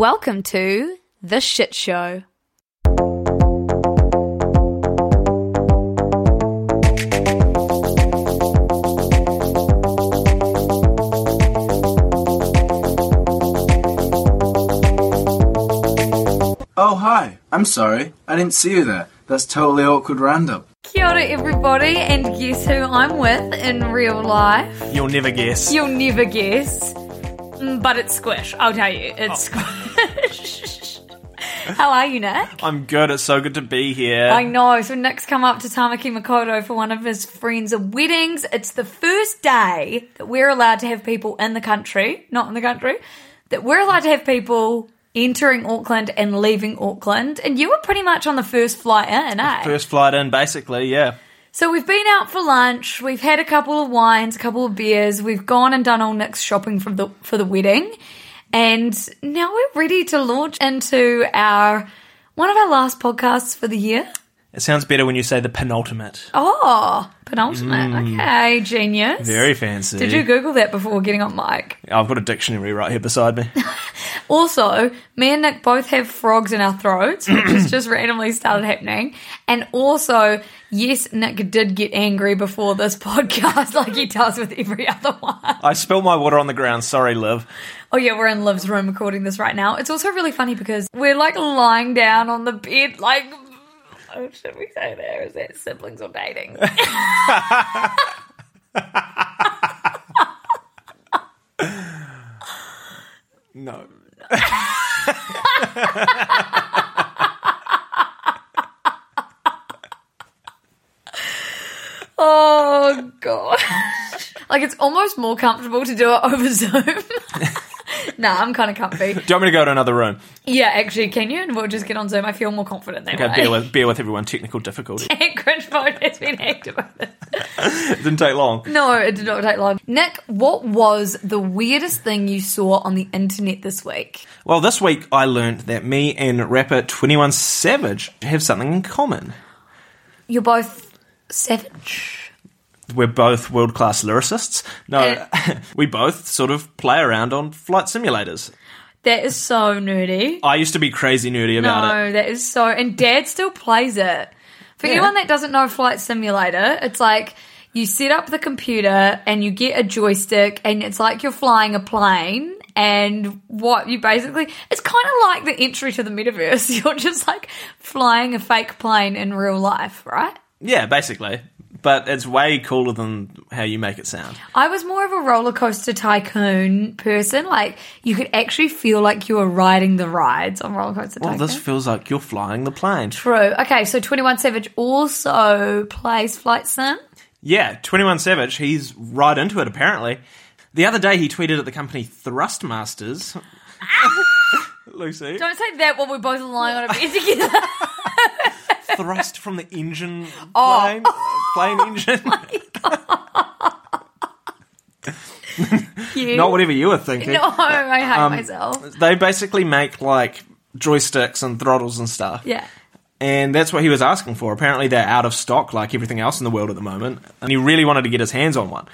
Welcome to The Shit Show. Oh, hi. I'm sorry. I didn't see you there. That's totally awkward random. Kia ora, everybody, and guess who I'm with in real life? You'll never guess. You'll never guess. Mm, But it's Squish, I'll tell you. It's Squish. How are you, Nick? I'm good. It's so good to be here. I know. So Nick's come up to Tamaki Makaurau for one of his friends' weddings. It's the first day that we're allowed to have people in the country, not in the country, that we're allowed to have people entering Auckland and leaving Auckland. And you were pretty much on the first flight in, eh? First flight in, basically, yeah. So we've been out for lunch. We've had a couple of wines, a couple of beers. We've gone and done all Nick's shopping for the for the wedding, and now we're ready to launch into our one of our last podcasts for the year. It sounds better when you say the penultimate. Oh, penultimate. Okay, genius. Mm. Very fancy. Did you Google that before getting on mic? I've got a dictionary right here beside me. Also, me and Nick both have frogs in our throats, which has just randomly started happening. And also, yes, Nick did get angry before this podcast, like he does with every other one. I spilled my water on the ground. Sorry, Liv. Oh yeah, we're in Liv's room recording this right now. It's also really funny because we're like lying down on the bed, like. Oh, should we say there? Is that siblings or dating? No. Oh god. like it's almost more comfortable to do it over Zoom. nah, I'm kind of comfy. Do you want me to go to another room? Yeah, actually, can you? And we'll just get on Zoom. I feel more confident that Okay, way. bear with, bear with everyone. Technical difficulty. Cringe mode has been activated. It didn't take long. No, it did not take long. Nick, what was the weirdest thing you saw on the internet this week? Well, this week I learned that me and rapper 21 Savage have something in common. You're both savage. We're both world class lyricists. No, uh, we both sort of play around on flight simulators. That is so nerdy. I used to be crazy nerdy about it. No, that is so. And Dad still plays it. For Yeah. anyone that doesn't know Flight Simulator, it's like you set up the computer and you get a joystick, and it's like you're flying a plane. And what you basically, it's kind of like the entry to the metaverse. You're just like flying a fake plane in real life, right? Yeah, basically. But it's way cooler than how you make it sound. I was more of a roller coaster tycoon person. Like you could actually feel like you were riding the rides on roller coaster Well, tycoon. this feels like you're flying the plane. True. Okay, so 21 Savage also plays Flight Sim. Yeah, 21 Savage, he's right into it apparently. The other day he tweeted at the company Thrustmasters. Ah! Lucy. Don't say that while we're both lying on a bed together. Thrust from the engine Oh. plane. plane engine. You. Not whatever you were thinking. No, I hate Um, myself. They basically make like joysticks and throttles and stuff. Yeah. And that's what he was asking for. Apparently, they're out of stock, like everything else in the world at the moment. And he really wanted to get his hands on one.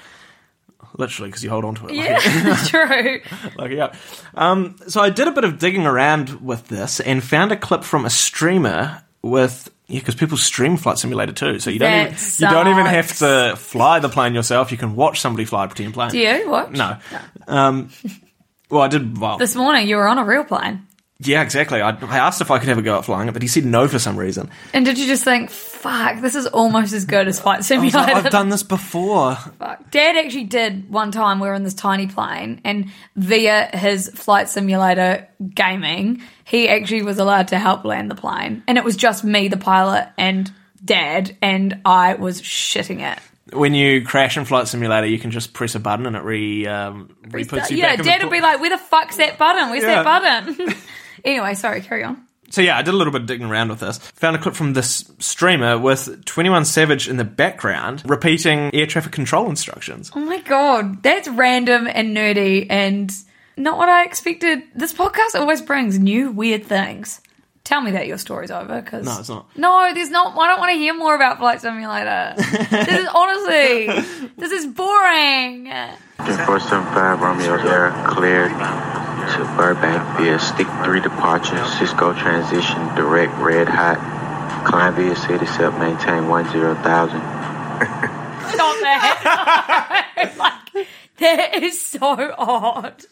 Literally, because you hold on to it. like Yeah, true. like, yeah. Um, so I did a bit of digging around with this and found a clip from a streamer with yeah, because people stream Flight Simulator too. So you don't That even you don't even have to fly the plane yourself. You can watch somebody fly a pretend plane. Do you? What? No. Um, well, I did. Well, This morning you were on a real plane. Yeah, exactly. I, I asked if I could have a go at flying it, but he said no for some reason. And did you just think, fuck, this is almost as good as Flight Simulator? like, I've done this before. Fuck. Dad actually did one time. We were in this tiny plane, and via his flight simulator gaming, he actually was allowed to help land the plane. And it was just me, the pilot, and Dad, and I was shitting it. when you crash in Flight Simulator, you can just press a button and it re um, re puts you yeah, back. the Dad would be like, "Where the fuck's that button? Where's Yeah. that button?" anyway, sorry, carry on. So yeah, I did a little bit of digging around with this. Found a clip from this streamer with 21 Savage in the background repeating air traffic control instructions. Oh my god, that's random and nerdy and not what I expected. This podcast always brings new weird things. Tell me that your story's over, because No, it's not. No, there's not. I don't want to hear more about Flight Simulator. this is honestly, this is boring. 475 Romeo Air cleared to Burbank via stick 3 departure, Cisco transition, direct red hot. Climb via city set, maintain 10,000. Stop that. like, that is so odd.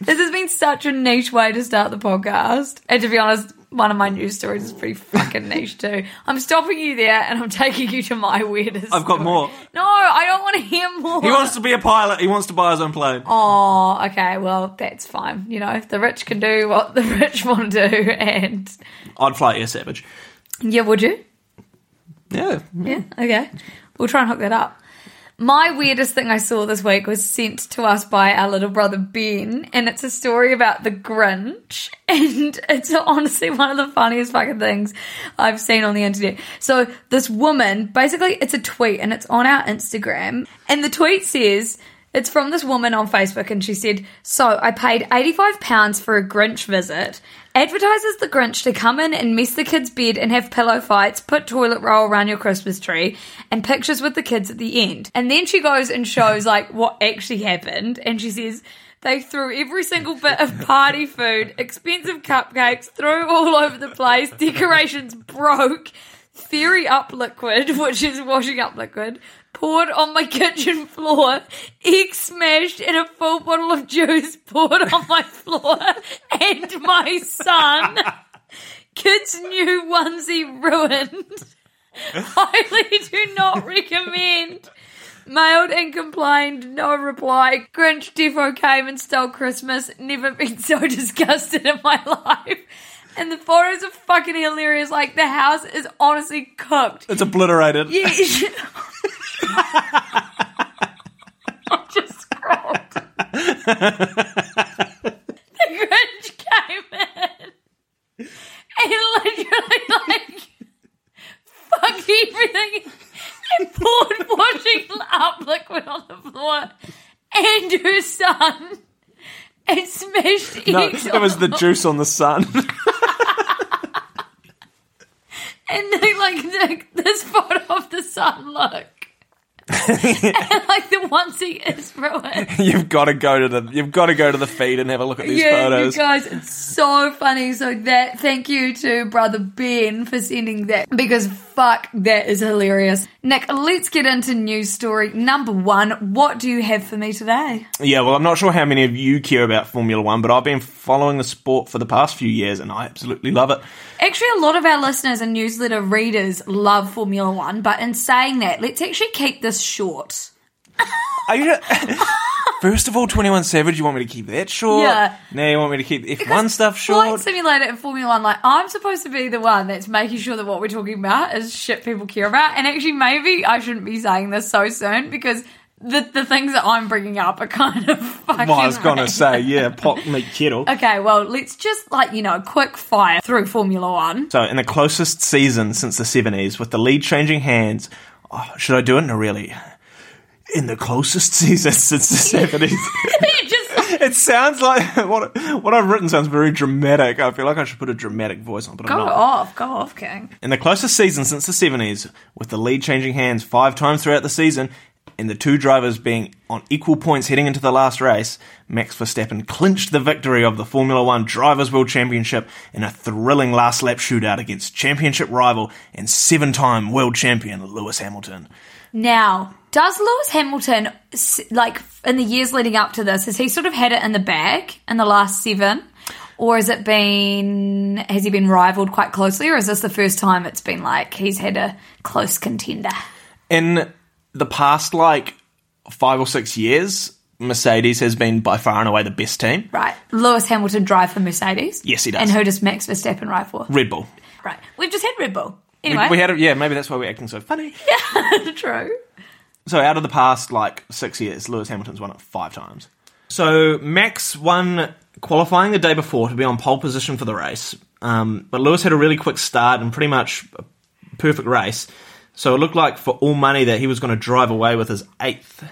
This has been such a niche way to start the podcast. And to be honest, one of my news stories is pretty fucking niche too. I'm stopping you there and I'm taking you to my weirdest. I've got story. more. No, I don't want to hear more. He wants to be a pilot. He wants to buy his own plane. Oh, okay. Well, that's fine. You know, the rich can do what the rich want to do. And I'd fly Air Savage. yeah, would you? Yeah. Yeah, okay. We'll try and hook that up. My weirdest thing I saw this week was sent to us by our little brother Ben, and it's a story about the Grinch. And it's honestly one of the funniest fucking things I've seen on the internet. So, this woman, basically, it's a tweet and it's on our Instagram. And the tweet says, it's from this woman on Facebook, and she said, So I paid £85 for a Grinch visit, advertises the Grinch to come in and mess the kids' bed and have pillow fights, put toilet roll around your Christmas tree, and pictures with the kids at the end. And then she goes and shows like what actually happened, and she says, they threw every single bit of party food, expensive cupcakes, threw all over the place, decorations broke, Fairy Up liquid, which is washing up liquid, poured on my kitchen floor, egg smashed, and a full bottle of juice poured on my floor, and my son. Kids' new onesie ruined. Highly do not recommend. Mailed and complained, no reply. Grinch defo came and stole Christmas. Never been so disgusted in my life. And the photos are fucking hilarious. Like the house is honestly cooked. It's obliterated. Yeah. I just scrolled. the Grinch came in and literally like fucked everything and poured washing up liquid on the floor and her son and smashed No, eggs it was the juice on the son. And they like took this photo of the son look. And like the he is ruined. you've got to go to the you've got to go to the feed and have a look at these yeah, photos. you guys, it's so funny. So that thank you to brother Ben for sending that because fuck, that is hilarious. Nick, let's get into news story number one. What do you have for me today? Yeah, well, I'm not sure how many of you care about Formula One, but I've been following the sport for the past few years, and I absolutely love it. Actually, a lot of our listeners and newsletter readers love Formula One, but in saying that, let's actually keep this short. Are you? First of all, 21 Savage, you want me to keep that short? Yeah. Now you want me to keep F1 stuff short? Flight? Simulator and Formula One, like I'm supposed to be the one that's making sure that what we're talking about is shit people care about. And actually, maybe I shouldn't be saying this so soon because the the things that I'm bringing up are kind of fucking. Well, I was going to random. say, yeah, pot meet kettle. Okay, well, let's just like you know, quick fire through Formula One. So, in the closest season since the 70s, with the lead changing hands, oh, should I do it? No, really. In the closest season since the 70s. It sounds like what what I've written sounds very dramatic. I feel like I should put a dramatic voice on, but go I'm not. off, go off, King. In the closest season since the 70s, with the lead changing hands five times throughout the season, and the two drivers being on equal points heading into the last race, Max Verstappen clinched the victory of the Formula One Drivers' World Championship in a thrilling last lap shootout against championship rival and seven time world champion Lewis Hamilton. Now, does Lewis Hamilton, like in the years leading up to this, has he sort of had it in the bag in the last seven? Or has it been, has he been rivaled quite closely? Or is this the first time it's been like he's had a close contender? In the past, like five or six years, Mercedes has been by far and away the best team. Right. Lewis Hamilton drive for Mercedes? Yes, he does. And who does Max Verstappen ride for? Red Bull. Right. We've just had Red Bull. We, Anyway. we had, a, yeah, maybe that's why we're acting so funny. Yeah, True. So out of the past like six years, Lewis Hamilton's won it five times. So Max won qualifying the day before to be on pole position for the race, um, but Lewis had a really quick start and pretty much a perfect race. So it looked like for all money that he was going to drive away with his eighth.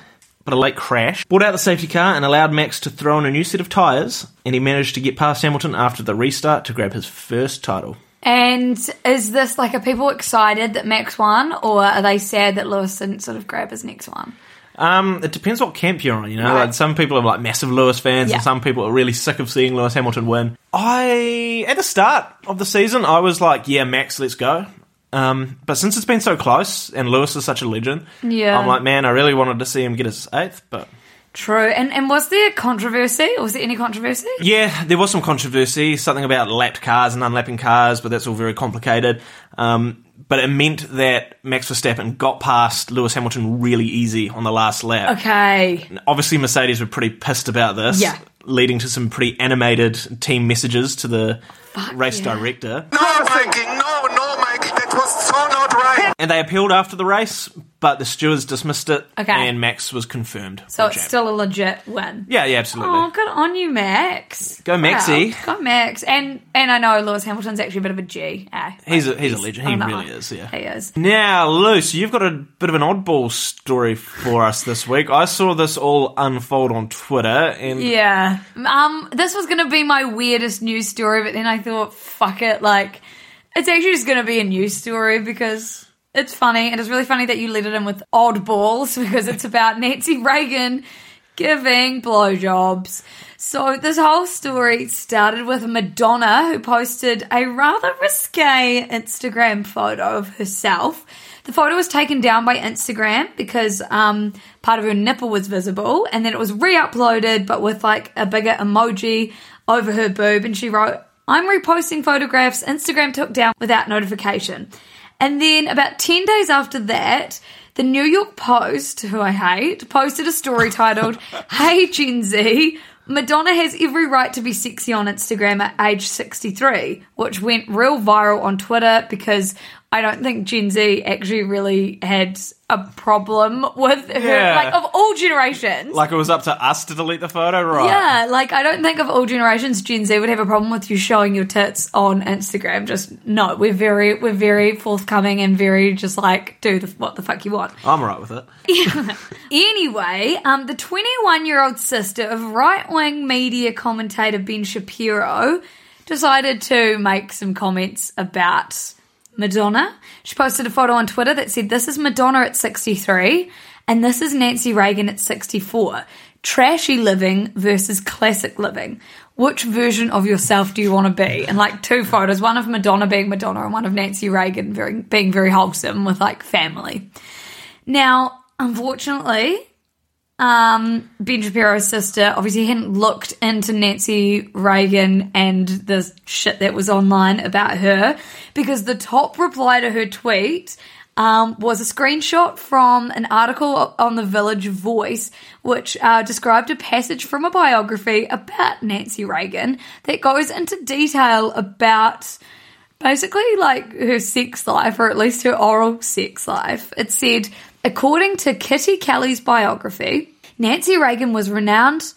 But a late crash brought out the safety car and allowed Max to throw in a new set of tyres, and he managed to get past Hamilton after the restart to grab his first title. And is this like, are people excited that Max won, or are they sad that Lewis didn't sort of grab his next one? Um, it depends what camp you're on, you know. Right. Like some people are like massive Lewis fans, Yeah. and some people are really sick of seeing Lewis Hamilton win. I at the start of the season, I was like, "Yeah, Max, let's go." Um, but since it's been so close, and Lewis is such a legend, Yeah. I'm like, man, I really wanted to see him get his eighth, but True. And and was there controversy? Or was there any controversy? Yeah, there was some controversy, something about lapped cars and unlapping cars, but that's all very complicated. Um, but it meant that Max Verstappen got past Lewis Hamilton really easy on the last lap. Okay. Obviously, Mercedes were pretty pissed about this, Yeah. leading to some pretty animated team messages to the race yeah. director. No thinking, was so not right. And they appealed after the race, but the stewards dismissed it, Okay. and Max was confirmed. So for it's champ. still a legit win. Yeah, yeah, absolutely. Oh, good on you, Max. Go Maxie. Wow, Go Max. And and I know Lewis Hamilton's actually a bit of a G. Eh? He's a- he's a legend. He I know. really is, yeah. He is. Now, Luce, you've got a bit of an oddball story for us this week. I saw this all unfold on Twitter, and Yeah. Um, this was gonna be my weirdest news story, but then I thought, fuck it, like it's actually just gonna be a news story because it's funny, and it's really funny that you it in with oddballs because it's about Nancy Reagan giving blowjobs. So this whole story started with Madonna who posted a rather risque Instagram photo of herself. The photo was taken down by Instagram because um, part of her nipple was visible, and then it was re-uploaded, but with like a bigger emoji over her boob, and she wrote, "I'm reposting photographs Instagram took down without notification." And then about ten days after that, the New York Post, who I hate, posted a story titled, Hey Gen Z, Madonna has every right to be sexy on Instagram at age 63, which went real viral on Twitter because I don't think Gen Z actually really had a problem with her, Yeah. like of all generations. like it was up to us to delete the photo, right? Yeah, like I don't think of all generations Gen Z would have a problem with you showing your tits on Instagram. Just no, we're very we're very forthcoming and very just like do the, what the fuck you want. I'm alright with it. Anyway, um, the 21 year old sister of right wing media commentator Ben Shapiro decided to make some comments about Madonna. She posted a photo on Twitter that said, This is Madonna at 63, and this is Nancy Reagan at 64. Trashy living versus classic living. Which version of yourself do you want to be? And like two photos, one of Madonna being Madonna and one of Nancy Reagan very, being very wholesome with like family. Now, unfortunately, um, Ben Shapiro's sister obviously hadn't looked into Nancy Reagan and the shit that was online about her because the top reply to her tweet um, was a screenshot from an article on the Village Voice, which uh, described a passage from a biography about Nancy Reagan that goes into detail about basically like her sex life, or at least her oral sex life. It said, according to Kitty Kelley's biography, Nancy Reagan was renowned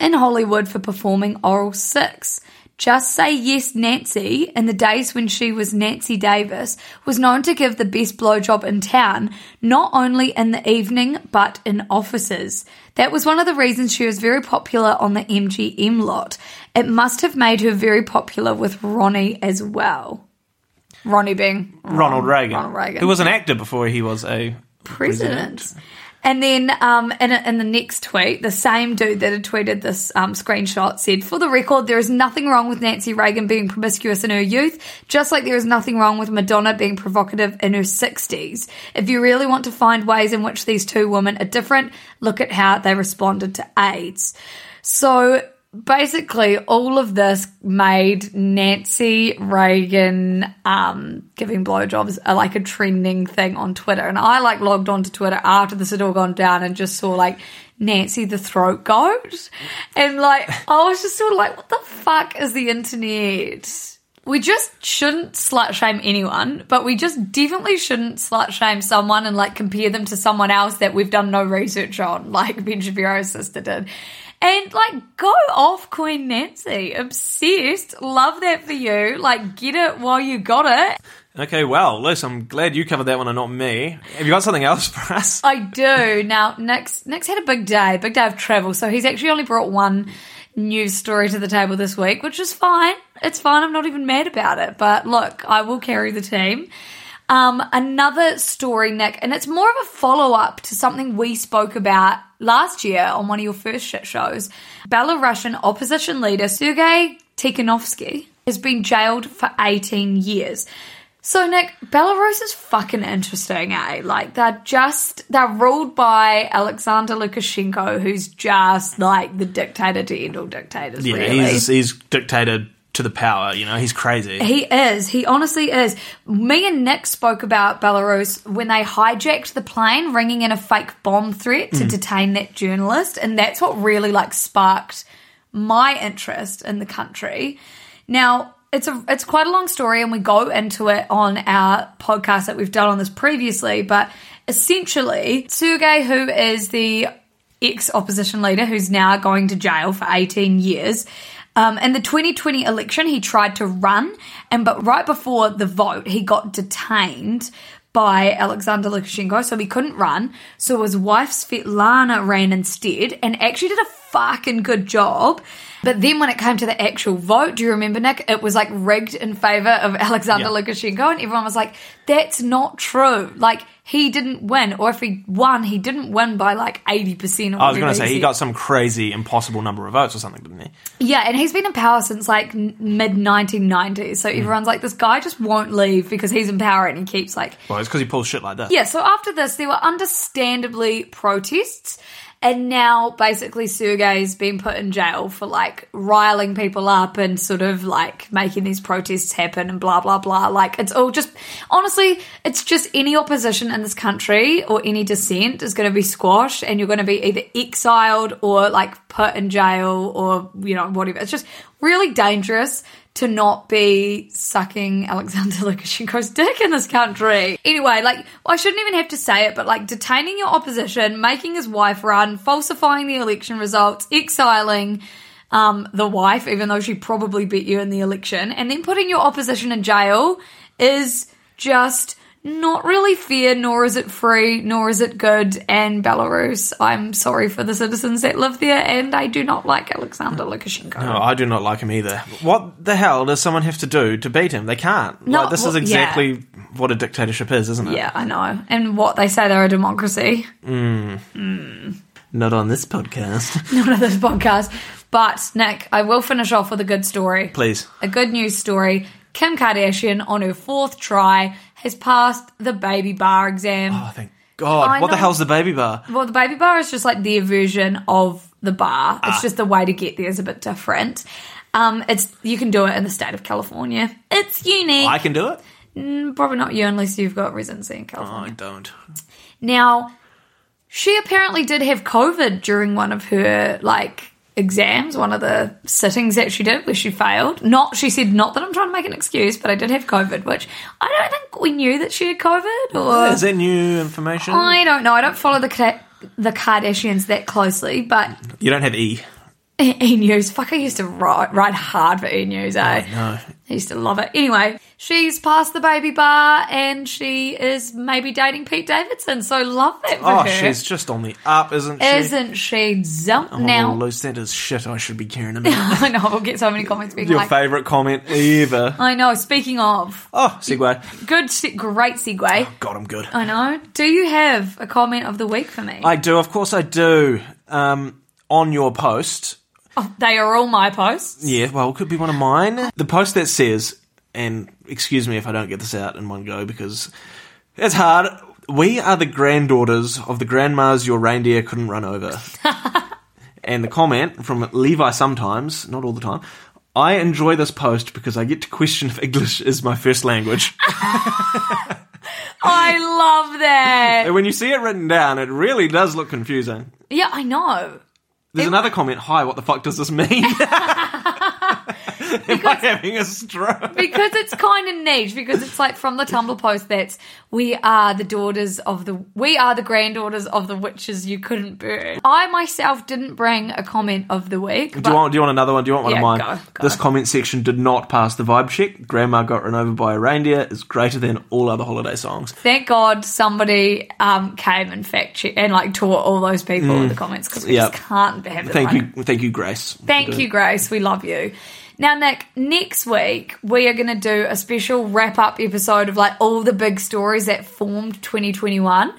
in Hollywood for performing oral sex. Just Say Yes Nancy, in the days when she was Nancy Davis, was known to give the best blowjob in town, not only in the evening, but in offices. That was one of the reasons she was very popular on the MGM lot. It must have made her very popular with Ronnie as well. Ronnie being Ronald Reagan, Ronald Reagan. who was an actor before he was a president. And then um, in, in the next tweet, the same dude that had tweeted this um, screenshot said, For the record, there is nothing wrong with Nancy Reagan being promiscuous in her youth, just like there is nothing wrong with Madonna being provocative in her 60s. If you really want to find ways in which these two women are different, look at how they responded to AIDS. So basically all of this made Nancy Reagan um, giving blowjobs a, like a trending thing on Twitter. And I like logged onto Twitter after this had all gone down and just saw like Nancy the throat goat. And like I was just sort of like, what the fuck is the internet? we just shouldn't slut shame anyone, but we just definitely shouldn't slut shame someone and like compare them to someone else that we've done no research on, like Ben Shapiro's sister did. And like, go off, Queen Nancy. Obsessed. Love that for you. Like, get it while you got it. Okay, well, Liz, I'm glad you covered that one and not me. Have you got something else for us? I do. Now, Nick's, Nick's had a big day, big day of travel. So he's actually only brought one news story to the table this week, which is fine. It's fine. I'm not even mad about it. But look, I will carry the team. Um, another story, Nick, and it's more of a follow up to something we spoke about last year on one of your first shit shows. Belarusian opposition leader Sergei Tikhanovsky has been jailed for 18 years. So, Nick, Belarus is fucking interesting, eh? Like, they're just, they're ruled by Alexander Lukashenko, who's just like the dictator to end all dictators, Yeah, really. he's he's dictated to the power. You know, he's crazy. He is. He honestly is. Me and Nick spoke about Belarus when they hijacked the plane, ringing in a fake bomb threat to hmm. detain that journalist, and that's what really like sparked my interest in the country. Now, it's a it's quite a long story, and we go into it on our podcast that we've done on this previously. But essentially, Sergei, who is the ex opposition leader who's now going to jail for 18 years. Um, in the 2020 election, he tried to run, and but right before the vote, he got detained by Alexander Lukashenko, so he couldn't run. So his wife Svetlana ran instead, and actually did a fucking good job. But then when it came to the actual vote, do you remember, Nick? It was like rigged in favor of Alexander Yeah. Lukashenko, and everyone was like, "That's not true. Like he didn't win, or if he won, he didn't win by like eighty percent." I was going to say he got some crazy, impossible number of votes or something, didn't he? yeah, and he's been in power since like mid 1990s. So hmm. everyone's like, this guy just won't leave because he's in power and he keeps like. Well, it's because he pulls shit like that. Yeah, so after this, there were understandably protests. And now basically Sergei's been put in jail for like riling people up and sort of like making these protests happen and blah, blah, blah. Like it's all just, honestly, it's just any opposition in this country or any dissent is going to be squashed and you're going to be either exiled or like put in jail or, you know, whatever. It's just really dangerous to not be sucking Alexander Lukashenko's dick in this country. Anyway, like, I shouldn't even have to say it, but like detaining your opposition, making his wife run, falsifying the election results, exiling um, the wife, even though she probably beat you in the election, and then putting your opposition in jail is just not really fair, nor is it free, nor is it good. And Belarus, I'm sorry for the citizens that live there, and I do not like Alexander Lukashenko. No, I do not like him either. What the hell does someone have to do to beat him? They can't. No, like, this is exactly what a dictatorship is, isn't it? Yeah, I know. And what they say they're a democracy. Hmm. Hmm. Not on this podcast. Not on this podcast. But, Nick, I will finish off with a good story. Please. A good news story. Kim Kardashian, on her fourth try, has passed the baby bar exam. Oh, thank God. I what the hell's the baby bar? Well, the baby bar is just like their version of the bar. Ah. It's just the way to get there is a bit different. Um, it's you can do it in the state of California. It's unique. I can do it? Mm, Probably not you unless you've got residency in Oh, California. I don't. Now, she apparently did have COVID during one of her like exams, one of the sittings that she did where she failed. Not, she said, not that I'm trying to make an excuse, but I did have COVID, which I don't think we knew that she had COVID. Or Is that new information? I don't know. I don't follow the the Kardashians that closely, but You don't have E. E News. Fuck, I used to write, write hard for E News, eh? No. I used to love it. Anyway, she's passed the baby bar and she is maybe dating Pete Davidson. So love that for Oh, her. she's just on the up, isn't she? Isn't she? Zump Oh, now. Luce, that is shit I should be caring about. I know, we'll get so many comments being Your like, favourite comment ever. I know, speaking of, Oh, segue. good, great segue. God, I'm good. I know. Do you have a comment of the week for me? I do, of course I do. Um, on your post, oh, they are all my posts. yeah, well, it could be one of mine. The post that says, and excuse me if I don't get this out in one go because it's hard. We are the granddaughters of the grandmas your reindeer couldn't run over. and the comment from Levi sometimes, not all the time. I enjoy this post because I get to question if English is my first language. I love that. and when you see it written down, it really does look confusing. Yeah, I know. There's another comment. Hi, what the fuck does this mean? By having a stroke. because it's kind of niche because it's like from the Tumblr post that's we are the daughters of the we are the granddaughters of the witches you couldn't burn. I myself didn't bring a comment of the week. Do you want? Do you want another one? Do you want one Yeah, of mine? go, go. This comment section did not pass the vibe check. Grandma got run over by a reindeer is greater than all other holiday songs. Thank God somebody um, came and fact checked and like taught all those people in the comments because we Mm. Yep. just can't have Thank you, thank you, Grace. Thank you, Grace. We love you. Now, Nick, next week we are going to do a special wrap up episode of like all the big stories that formed 2021.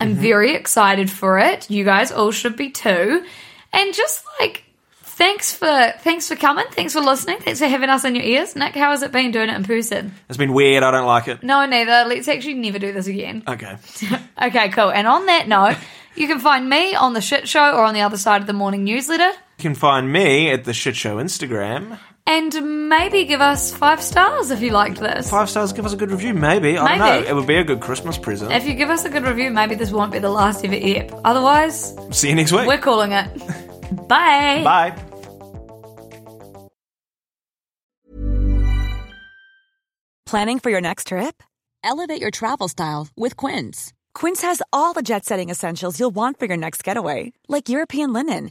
I'm Mm-hmm. very excited for it. You guys all should be too. And just like, thanks for thanks for coming. Thanks for listening. Thanks for having us in your ears. Nick, how has it been doing it in person? It's been weird. I don't like it. No, neither. Let's actually never do this again. Okay. Okay, cool. And on that note, you can find me on the shit show or on the other side of the morning newsletter. You can find me at the Shit Show Instagram. And maybe give us five stars if you liked this. Five stars, give us a good review. Maybe. I don't know. It would be a good Christmas present. If you give us a good review, maybe this won't be the last ever ep. Otherwise, See you next week. we're calling it. Bye. Bye. Planning for your next trip? Elevate your travel style with Quince. Quince has all the jet setting essentials you'll want for your next getaway, like European linen,